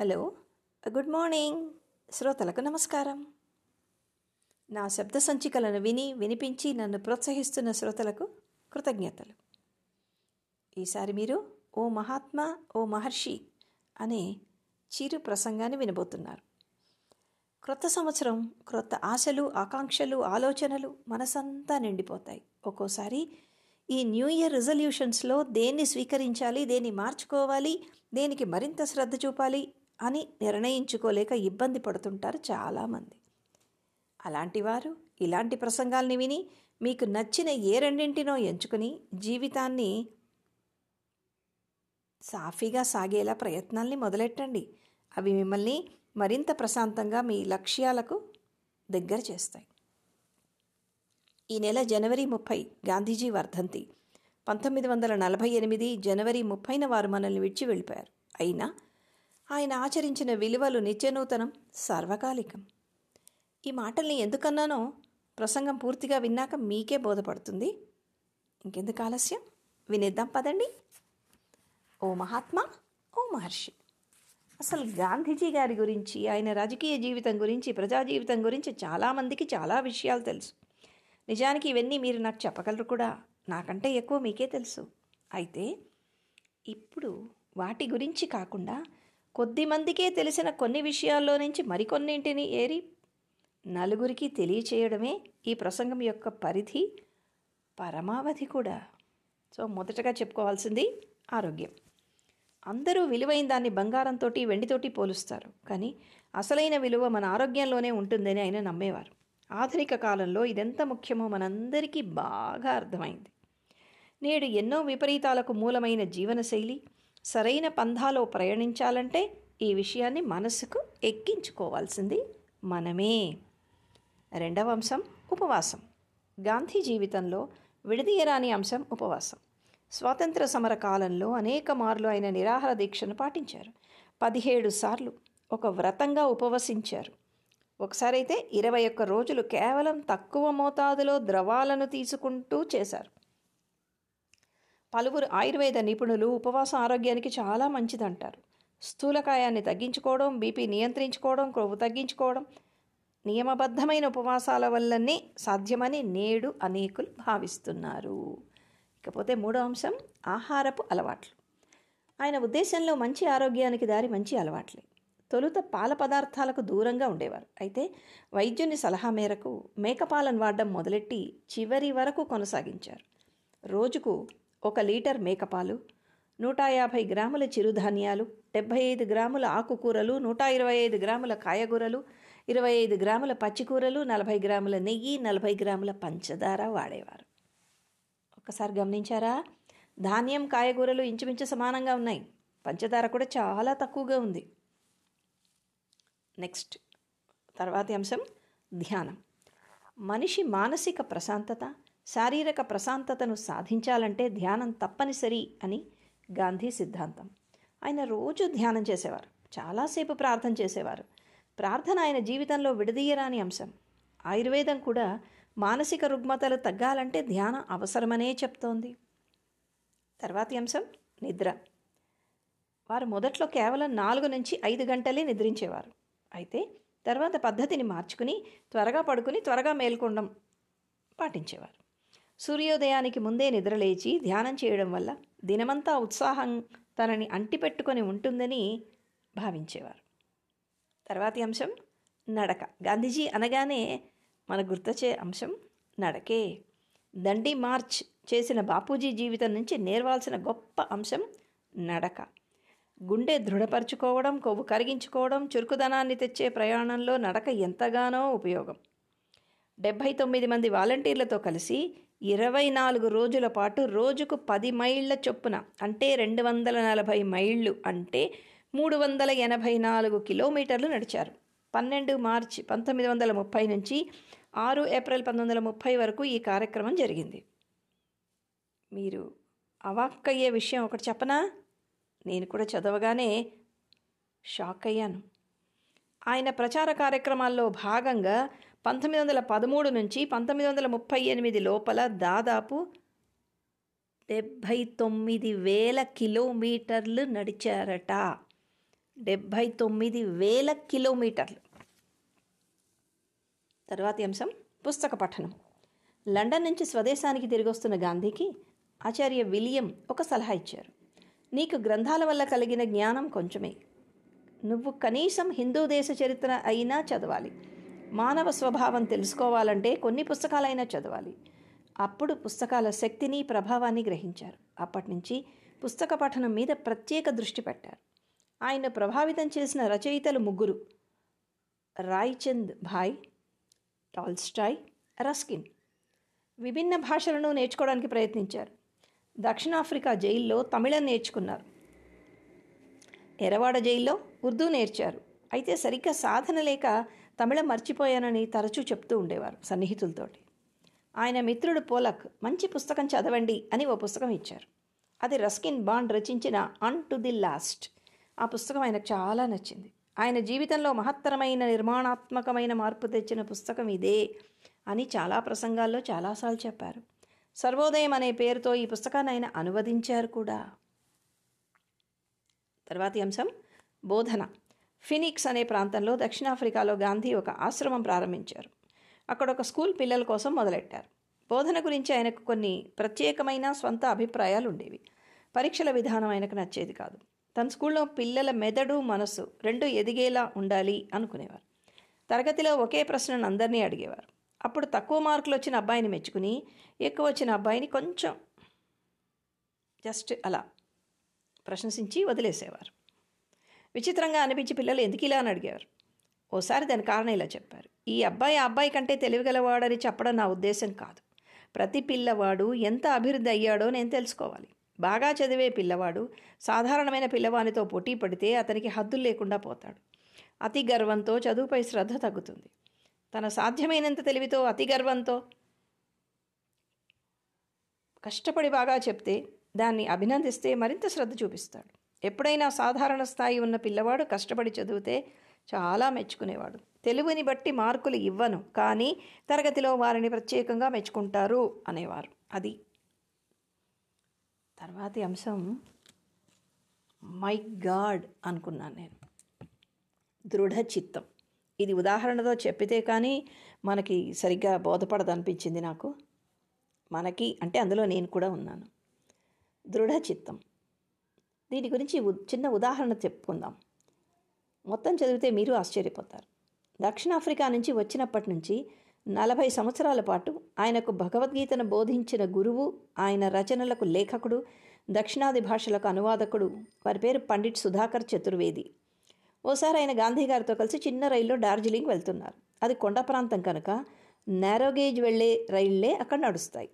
Hello good morning. శ్రోతలకు నమస్కారం. నా శబ్ద సంచికలను విని వినిపించి నన్ను ప్రోత్సహిస్తున్న శ్రోతలకు కృతజ్ఞతలు. ఈసారి మీరు ఓ మహాత్మా ఓ మహర్షి అనే చిరు ప్రసంగాన్ని వినబోతున్నారు. క్రొత్త సంవత్సరం క్రొత్త ఆశలు ఆకాంక్షలు ఆలోచనలు మనసంతా నిండిపోతాయి. ఒక్కోసారి ఈ న్యూ ఇయర్ రిజల్యూషన్స్లో దేన్ని స్వీకరించాలి దేన్ని మార్చుకోవాలి దేనికి మరింత శ్రద్ధ చూపాలి అని నిర్ణయించుకోలేక ఇబ్బంది పడుతుంటారు చాలామంది. అలాంటి వారు ఇలాంటి ప్రసంగాల్ని విని మీకు నచ్చిన ఏ రెండింటినో ఎంచుకుని జీవితాన్ని సాఫీగా సాగేలా ప్రయత్నాల్ని మొదలెట్టండి. అవి మిమ్మల్ని మరింత ప్రశాంతంగా మీ లక్ష్యాలకు దగ్గర చేస్తాయి. ఈ నెల జనవరి ముప్పై గాంధీజీ వర్ధంతి. పంతొమ్మిది వందల నలభై ఎనిమిది జనవరి ముప్పైన వారు మనల్ని విడిచి వెళ్ళిపోయారు. అయినా ఆయన ఆచరించిన విలువలు నిత్యనూతనం సార్వకాలికం. ఈ మాటల్ని ఎందుకన్నానో ప్రసంగం పూర్తిగా విన్నాక మీకే బోధపడుతుంది. ఇంకెందుకు ఆలస్యం? వినేద్దాం పదండి. ఓ మహాత్మా ఓ మహర్షి. అసలు గాంధీజీ గారి గురించి ఆయన రాజకీయ జీవితం గురించి ప్రజా జీవితం గురించి చాలామందికి చాలా విషయాలు తెలుసు. నిజానికి ఇవన్నీ మీరు నాకు చెప్పగలరు కూడా. నాకంటే ఎక్కువ మీకే తెలుసు. అయితే ఇప్పుడు వాటి గురించి కాకుండా కొద్ది మందికే తెలిసిన కొన్ని విషయాల్లో నుంచి మరికొన్నింటిని ఏరి నలుగురికి తెలియచేయడమే ఈ ప్రసంగం యొక్క పరిధి పరమావధి కూడా. సో మొదటగా చెప్పుకోవాల్సింది ఆరోగ్యం. అందరూ విలువైన దాన్ని బంగారంతో వెండితోటి పోలుస్తారు. కానీ అసలైన విలువ మన ఆరోగ్యంలోనే ఉంటుందని ఆయన నమ్మేవారు. ఆధునిక కాలంలో ఇదెంత ముఖ్యమో మనందరికీ బాగా అర్థమైంది. నేడు ఎన్నో విపరీతాలకు మూలమైన జీవనశైలి సరైన పంధాలో ప్రయాణించాలంటే ఈ విషయాన్ని మనసుకు ఎక్కించుకోవాల్సింది మనమే. రెండవ అంశం ఉపవాసం. గాంధీ జీవితంలో విడదీయరాని అంశం ఉపవాసం. స్వాతంత్ర సమర కాలంలో అనేక మార్లు ఆయన నిరాహార దీక్షను పాటించారు. పదిహేడు సార్లు ఒక వ్రతంగా ఉపవసించారు. ఒకసారి అయితే ఇరవై ఒక్క రోజులు కేవలం తక్కువ మోతాదులో ద్రవాలను తీసుకుంటూ చేశారు. పలువురు ఆయుర్వేద నిపుణులు ఉపవాసం ఆరోగ్యానికి చాలా మంచిదంటారు. స్థూలకాయాన్ని తగ్గించుకోవడం బీపీ నియంత్రించుకోవడం కొవ్వు తగ్గించుకోవడం నియమబద్ధమైన ఉపవాసాల వల్లనే సాధ్యమని నేడు అనేకులు భావిస్తున్నారు. ఇకపోతే మూడో అంశం ఆహారపు అలవాట్లు. ఆయన ఉద్దేశంలో మంచి ఆరోగ్యానికి దారి మంచి అలవాట్లే. తొలుత పాల పదార్థాలకు దూరంగా ఉండేవారు. అయితే వైద్యుని సలహా మేరకు మేకపాలను వాడడం మొదలెట్టి చివరి వరకు కొనసాగించారు. రోజుకు ఒక లీటర్ మేకపాలు నూట యాభై గ్రాముల చిరుధాన్యాలు డెబ్బై ఐదు గ్రాముల ఆకుకూరలు నూట ఇరవై ఐదు గ్రాముల కాయగూరలు ఇరవై ఐదు గ్రాముల పచ్చికూరలు నలభై గ్రాముల నెయ్యి నలభై గ్రాముల పంచదార వాడేవారు. ఒక్కసారి గమనించారా? ధాన్యం కాయగూరలు ఇంచుమించు సమానంగా ఉన్నాయి. పంచదార కూడా చాలా తక్కువగా ఉంది. నెక్స్ట్ తర్వాతి అంశం ధ్యానం. మనిషి మానసిక ప్రశాంతత శారీరక ప్రశాంతతను సాధించాలంటే ధ్యానం తప్పనిసరి అని గాంధీ సిద్ధాంతం. ఆయన రోజు ధ్యానం చేసేవారు. చాలాసేపు ప్రార్థన చేసేవారు. ప్రార్థన ఆయన జీవితంలో విడదీయరాని అంశం. ఆయుర్వేదం కూడా మానసిక రుగ్మతలు తగ్గాలంటే ధ్యానం అవసరమనే చెప్తోంది. తర్వాతి అంశం నిద్ర. వారు మొదట్లో కేవలం నాలుగు నుంచి ఐదు గంటలే నిద్రించేవారు. అయితే తర్వాత పద్ధతిని మార్చుకుని త్వరగా పడుకుని త్వరగా మేల్కొండం పాటించేవారు. సూర్యోదయానికి ముందే నిద్రలేచి ధ్యానం చేయడం వల్ల దినమంతా ఉత్సాహం తనని అంటిపెట్టుకొని ఉంటుందని భావించేవారు. తర్వాతి అంశం నడక. గాంధీజీ అనగానే మన గుర్తొచ్చే అంశం నడకే. దండి మార్చ్ చేసిన బాపూజీ జీవితం నుంచి నేర్వాల్సిన గొప్ప అంశం నడక. గుండె దృఢపరుచుకోవడం కొవ్వు కరిగించుకోవడం చురుకుదనాన్ని తెచ్చే ప్రయాణంలో నడక ఎంతగానో ఉపయోగం. డెబ్భై తొమ్మిది మంది వాలంటీర్లతో కలిసి ఇరవై నాలుగు రోజుల పాటు రోజుకు పది మైళ్ళ చొప్పున అంటే రెండు వందల నలభై మైళ్ళు అంటే మూడు వందల ఎనభై నాలుగు కిలోమీటర్లు నడిచారు. పన్నెండు మార్చి పంతొమ్మిది వందల ముప్పై నుంచి ఆరు ఏప్రిల్ పంతొమ్మిది వందల ముప్పై వరకు ఈ కార్యక్రమం జరిగింది. మీరు అవాక్కయ్యే విషయం ఒకటి చెప్పనా? నేను కూడా చదవగానే షాక్ అయ్యాను. ఆయన ప్రచార కార్యక్రమాల్లో భాగంగా పంతొమ్మిది వందల పదమూడు నుంచి పంతొమ్మిది వందల ముప్పై ఎనిమిది లోపల దాదాపు డెబ్భై తొమ్మిది వేల కిలోమీటర్లు నడిచారట. డెబ్భై తొమ్మిది వేల కిలోమీటర్లు. తర్వాతి అంశం పుస్తక పఠనం. లండన్ నుంచి స్వదేశానికి తిరిగొస్తున్న గాంధీకి ఆచార్య విలియం ఒక సలహా ఇచ్చారు. నీకు గ్రంథాల వల్ల కలిగిన జ్ఞానం కొంచెమే. నువ్వు కనీసం హిందూ దేశ చరిత్ర అయినా చదవాలి. మానవ స్వభావం తెలుసుకోవాలంటే కొన్ని పుస్తకాలైనా చదవాలి. అప్పుడు పుస్తకాల శక్తిని ప్రభావాన్ని గ్రహించారు. అప్పటి నుంచి పుస్తక పఠనం మీద ప్రత్యేక దృష్టి పెట్టారు. ఆయన ప్రభావితం చేసిన రచయితలు ముగ్గురు. Raychand bhai Tolstoy Ruskin. విభిన్న భాషలను నేర్చుకోవడానికి ప్రయత్నించారు. దక్షిణాఫ్రికా జైల్లో తమిళం నేర్చుకున్నారు. ఎరవాడ జైల్లో ఉర్దూ నేర్చారు. అయితే సరిగ్గా సాధన లేక తమిళం మర్చిపోయానని తరచూ చెప్తూ ఉండేవారు సన్నిహితులతోటి. ఆయన మిత్రుడు పోలక్ మంచి పుస్తకం చదవండి అని ఓ పుస్తకం ఇచ్చారు. అది రస్కిన్ బాండ్ రచించిన అన్ టు ది లాస్ట్ ఆ పుస్తకం ఆయనకు చాలా నచ్చింది. ఆయన జీవితంలో మహత్తరమైన నిర్మాణాత్మకమైన మార్పు తెచ్చిన పుస్తకం ఇదే అని చాలా ప్రసంగాల్లో చాలాసార్లు చెప్పారు. సర్వోదయం అనే పేరుతో ఈ పుస్తకాన్ని ఆయన అనువదించారు కూడా. తర్వాతి అంశం బోధన. ఫినిక్స్ అనే ప్రాంతంలో దక్షిణాఫ్రికాలో గాంధీ ఒక ఆశ్రమం ప్రారంభించారు. అక్కడ ఒక స్కూల్ పిల్లల కోసం మొదలెట్టారు. బోధన గురించి ఆయనకు కొన్ని ప్రత్యేకమైన స్వంత అభిప్రాయాలు ఉండేవి. పరీక్షల విధానం ఆయనకు నచ్చేది కాదు. తన స్కూల్లో పిల్లల మెదడు మనసు రెండు ఎదిగేలా ఉండాలి అనుకునేవారు. తరగతిలో ఒకే ప్రశ్నను అందరినీ అడిగేవారు. అప్పుడు తక్కువ మార్కులు వచ్చిన అబ్బాయిని మెచ్చుకుని ఎక్కువ వచ్చిన అబ్బాయిని కొంచెం జస్ట్ అలా ప్రశంసించి వదిలేసేవారు. విచిత్రంగా అనిపించి పిల్లలు ఎందుకు ఇలా అని అడిగారు. ఓసారి దాని కారణం ఇలా చెప్పారు. ఈ అబ్బాయి ఆ అబ్బాయి కంటే తెలివిగలవాడని చెప్పడం నా ఉద్దేశం కాదు. ప్రతి పిల్లవాడు ఎంత అభివృద్ధి అయ్యాడో నేను తెలుసుకోవాలి. బాగా చదివే పిల్లవాడు సాధారణమైన పిల్లవానితో పోటీ పడితే అతనికి హద్దులు లేకుండా పోతాడు. అతి గర్వంతో చదువుపై శ్రద్ధ తగ్గుతుంది. తన సాధ్యమైనంత తెలివితో అతి గర్వంతో కష్టపడి బాగా చెప్తే దాన్ని అభినందిస్తే మరింత శ్రద్ధ చూపిస్తాడు. ఎప్పుడైనా సాధారణ స్థాయి ఉన్న పిల్లవాడు కష్టపడి చదివితే చాలా మెచ్చుకునేవాడు. తెలుగుని బట్టి మార్కులు ఇవ్వను కానీ తరగతిలో వారిని ప్రత్యేకంగా మెచ్చుకుంటారు అనేవారు. అది తర్వాతి అంశం మై గాడ్ అనుకున్నాను నేను. దృఢ చిత్తం ఇది ఉదాహరణతో చెప్పితే కానీ మనకి సరిగ్గా బోధపడదు అనిపించింది నాకు. మనకి అంటే అందులో నేను కూడా ఉన్నాను. దృఢ చిత్తం దీని గురించి చిన్న ఉదాహరణ చెప్పుకుందాం. మొత్తం చదివితే మీరు ఆశ్చర్యపోతారు. దక్షిణాఫ్రికా నుంచి వచ్చినప్పటి నుంచి నలభై సంవత్సరాల పాటు ఆయనకు భగవద్గీతను బోధించిన గురువు ఆయన రచనలకు లేఖకుడు దక్షిణాది భాషలకు అనువాదకుడు వారి పేరు పండిట్ సుధాకర్ చతుర్వేది. ఓసారి ఆయన గాంధీ గారితో కలిసి చిన్న రైల్లో డార్జిలింగ్ వెళ్తున్నారు. అది కొండ ప్రాంతం కనుక నారోగేజ్ వెళ్ళే రైళ్ళే అక్కడ నడుస్తాయి.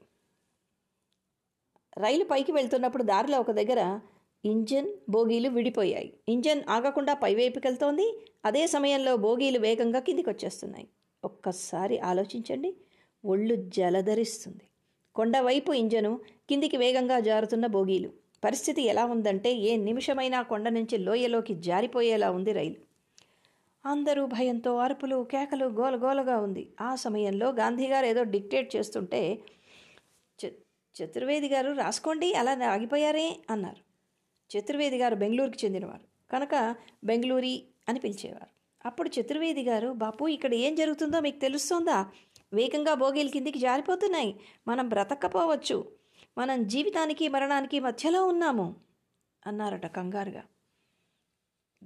రైలు పైకి వెళ్తున్నప్పుడు దారిలో ఒక దగ్గర ఇంజన్ బోగీలు విడిపోయాయి. ఇంజన్ ఆగకుండా పైవైపుకి వెళ్తోంది అదే సమయంలో బోగీలు వేగంగా కిందికొచ్చేస్తున్నాయి. ఒక్కసారి ఆలోచించండి. ఒళ్ళు జలధరిస్తుంది. కొండవైపు ఇంజను కిందికి వేగంగా జారుతున్న బోగీలు. పరిస్థితి ఎలా ఉందంటే ఏ నిమిషమైనా కొండ నుంచి లోయలోకి జారిపోయేలా ఉంది రైలు. అందరూ భయంతో అరుపులు కేకలు గోలగోలగా ఉంది. ఆ సమయంలో గాంధీ గారు ఏదో డిక్టేట్ చేస్తుంటే చతుర్వేది గారు రాసుకోండి అలా ఆగిపోయారే అన్నారు. చతుర్వేది గారు బెంగళూరుకి చెందినవారు. కనుక బెంగళూరి అని పిలిచేవారు. అప్పుడు చతుర్వేది గారు బాపు ఇక్కడ ఏం జరుగుతుందో మీకు తెలుస్తోందా? వేగంగా బోగీలు కిందికి జారిపోతున్నాయి. మనం బ్రతకపోవచ్చు మనం జీవితానికి మరణానికి మధ్యలో ఉన్నాము. అన్నారట కంగారుగా.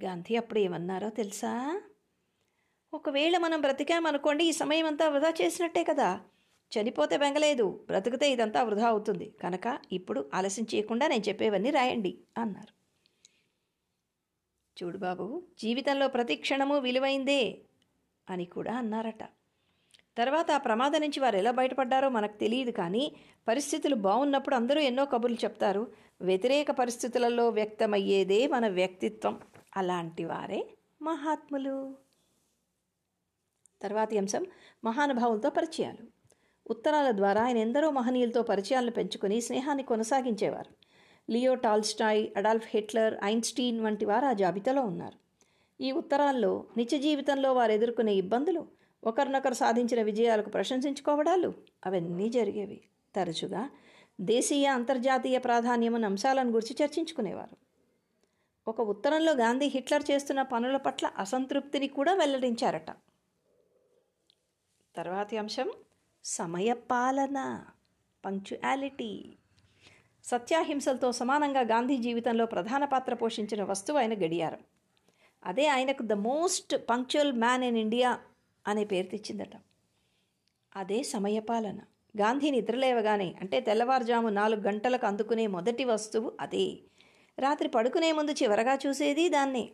గాంధీ అప్పుడు ఏమన్నారో తెలుసా? ఒకవేళ మనం బ్రతికామనుకోండి ఈ సమయం అంతా వృధా చేసినట్టే కదా. చనిపోతే బెంగలేదు బ్రతికితే ఇదంతా వృధా అవుతుంది. కనుక ఇప్పుడు ఆలస్యం చేయకుండా నేను చెప్పేవన్నీ రాయండి అన్నారు. చూడు బాబు జీవితంలో ప్రతి క్షణము విలువైందే అని కూడా అన్నారట. తర్వాత ఆ ప్రమాదం నుంచి వారు ఎలా బయటపడ్డారో మనకు తెలియదు కానీ పరిస్థితులు బాగున్నప్పుడు అందరూ ఎన్నో కబుర్లు చెప్తారు. వ్యతిరేక పరిస్థితులలో వ్యక్తమయ్యేదే మన వ్యక్తిత్వం. అలాంటి వారే మహాత్ములు. తర్వాతి అంశం మహానుభావులతో పరిచయాలు. ఉత్తరాల ద్వారా ఆయన ఎందరో మహనీయులతో పరిచయాలను పెంచుకుని స్నేహాన్ని కొనసాగించేవారు. Leo Tolstoy Adolf Hitler Einstein వంటి వారు ఆ జాబితాలో ఉన్నారు. ఈ ఉత్తరాల్లో నిత్య జీవితంలో వారు ఎదుర్కొనే ఇబ్బందులు ఒకరినొకరు సాధించిన విజయాలకు ప్రశంసించుకోవడాలు అవన్నీ జరిగేవి. తరచుగా దేశీయ అంతర్జాతీయ ప్రాధాన్యమున్న అంశాలను గురించి చర్చించుకునేవారు. ఒక ఉత్తరంలో గాంధీ హిట్లర్ చేస్తున్న పనుల పట్ల అసంతృప్తిని కూడా వెల్లడించారట. తర్వాతి అంశం సమయపాలన పంక్చుయాలిటీ. సత్యాహింసలతో సమానంగా గాంధీ జీవితంలో ప్రధాన పాత్ర పోషించిన వస్తువు ఆయన గడియారం. అదే ఆయనకు the most punctual man in India అనే పేరు తెచ్చిందట. అదే సమయపాలన. గాంధీ నిద్రలేవగానే అంటే తెల్లవారుజాము నాలుగు గంటలకు అందుకునే మొదటి వస్తువు అదే. రాత్రి పడుకునే ముందు చివరగా చూసేది దాన్నే.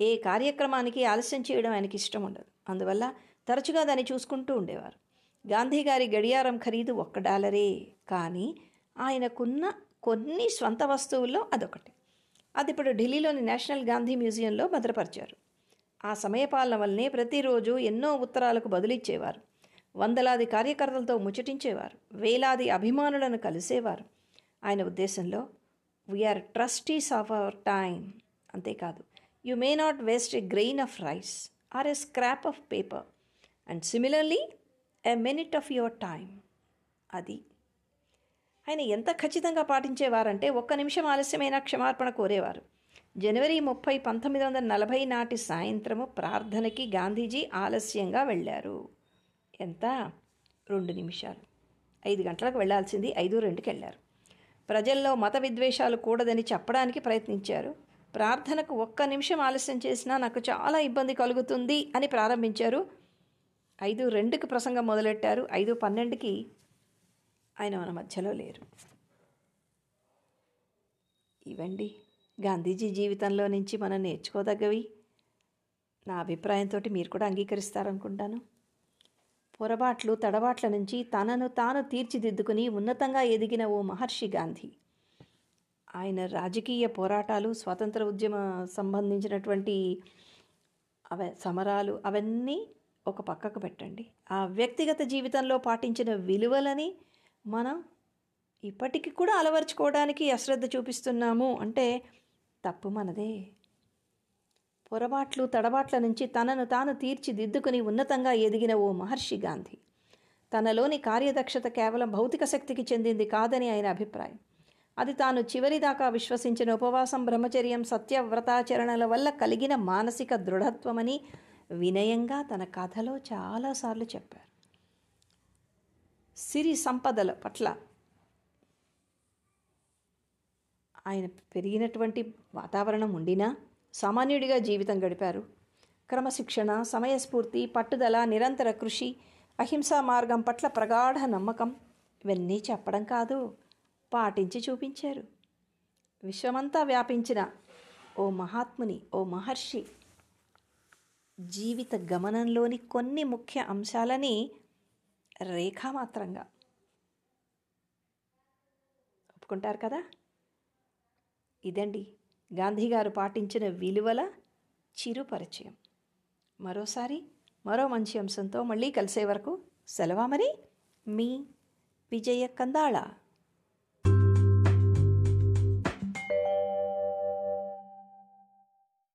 ఏ కార్యక్రమానికి ఆలస్యం చేయడం ఆయనకి ఇష్టం ఉండదు. అందువల్ల తరచుగా దాన్ని చూసుకుంటూ ఉండేవారు. గాంధీగారి గడియారం ఖరీదు ఒక్క డాలరే కానీ ఆయనకున్న కొన్ని స్వంత వస్తువుల్లో అదొకటి. అది ఇప్పుడు ఢిల్లీలోని నేషనల్ గాంధీ మ్యూజియంలో భద్రపరిచారు. ఆ సమయపాలన వల్లనే ప్రతిరోజు ఎన్నో ఉత్తరాలకు బదులిచ్చేవారు. వందలాది కార్యకర్తలతో ముచ్చటించేవారు. వేలాది అభిమానులను కలిసేవారు. ఆయన ఉద్దేశంలో we're trustees of our time అంతేకాదు you may not waste a grain of rice or a scrap of paper and similarly a minute of your time అది. ఆయన ఎంత ఖచ్చితంగా పాటించేవారంటే ఒక్క నిమిషం ఆలస్యమైన క్షమార్పణ కోరేవారు. జనవరి ముప్పై పంతొమ్మిది వందల నలభై నాటి సాయంత్రము ప్రార్థనకి గాంధీజీ ఆలస్యంగా వెళ్ళారు. ఎంత? రెండు నిమిషాలు. ఐదు గంటలకు వెళ్ళాల్సింది ఐదు రెండుకి వెళ్ళారు. ప్రజల్లో మత విద్వేషాలు కూడదని చెప్పడానికి ప్రయత్నించారు. ప్రార్థనకు ఒక్క నిమిషం ఆలస్యం చేసినా నాకు చాలా ఇబ్బంది కలుగుతుంది అని ప్రారంభించారు ఐదు రెండుకి ప్రసంగం మొదలెట్టారు. ఐదు పన్నెండుకి ఆయన మన మధ్యలో లేరు. ఇవండి గాంధీజీ జీవితంలో నుంచి మనం నేర్చుకోదగ్గవి. నా అభిప్రాయంతో మీరు కూడా అంగీకరిస్తారనుకుంటాను. పొరపాట్లు తడబాట్ల నుంచి తనను తాను తీర్చిదిద్దుకుని ఉన్నతంగా ఎదిగిన ఓ మహర్షి గాంధీ. ఆయన రాజకీయ పోరాటాలు స్వాతంత్ర ఉద్యమ సంబంధించినటువంటి అవ సమరాలు అవన్నీ ఒక పక్కకు పెట్టండి. ఆ వ్యక్తిగత జీవితంలో పాటించిన విలువలని మనం ఇప్పటికి కూడా అలవర్చుకోవడానికి అశ్రద్ధ చూపిస్తున్నాము అంటే తప్పు మనదే. పొరపాట్లు తడబాట్ల నుంచి తనను తాను తీర్చిదిద్దుకుని ఉన్నతంగా ఎదిగిన ఓ మహర్షి గాంధీ. తనలోని కార్యదక్షత కేవలం భౌతిక శక్తికి చెందింది కాదని ఆయన అభిప్రాయం. అది తాను చివరిదాకా విశ్వసించిన ఉపవాసం బ్రహ్మచర్యం సత్యవ్రతాచరణల వల్ల కలిగిన మానసిక దృఢత్వమని వినయంగా తన కథలో చాలాసార్లు చెప్పారు. సిరి సంపదల పట్ల ఆయన పెరిగినటువంటి వాతావరణం ఉండినా సామాన్యుడిగా జీవితం గడిపారు. క్రమశిక్షణ సమయస్ఫూర్తి పట్టుదల నిరంతర కృషి అహింసా మార్గం పట్ల ప్రగాఢ నమ్మకం ఇవన్నీ చెప్పడం కాదు పాటించి చూపించారు. విశ్వమంతా వ్యాపించిన ఓ మహాత్ముని ఓ మహర్షి జీవిత గమనంలోని కొన్ని ముఖ్య అంశాలని రేఖామాత్రంగా. ఒప్పుకుంటారు కదా? ఇదండి గాంధీగారు పాటించిన విలువల చిరు పరిచయం మరోసారి మరో మంచి అంశంతో మళ్ళీ కలిసే వరకు సెలవా మరి మీ విజయ కందాళ.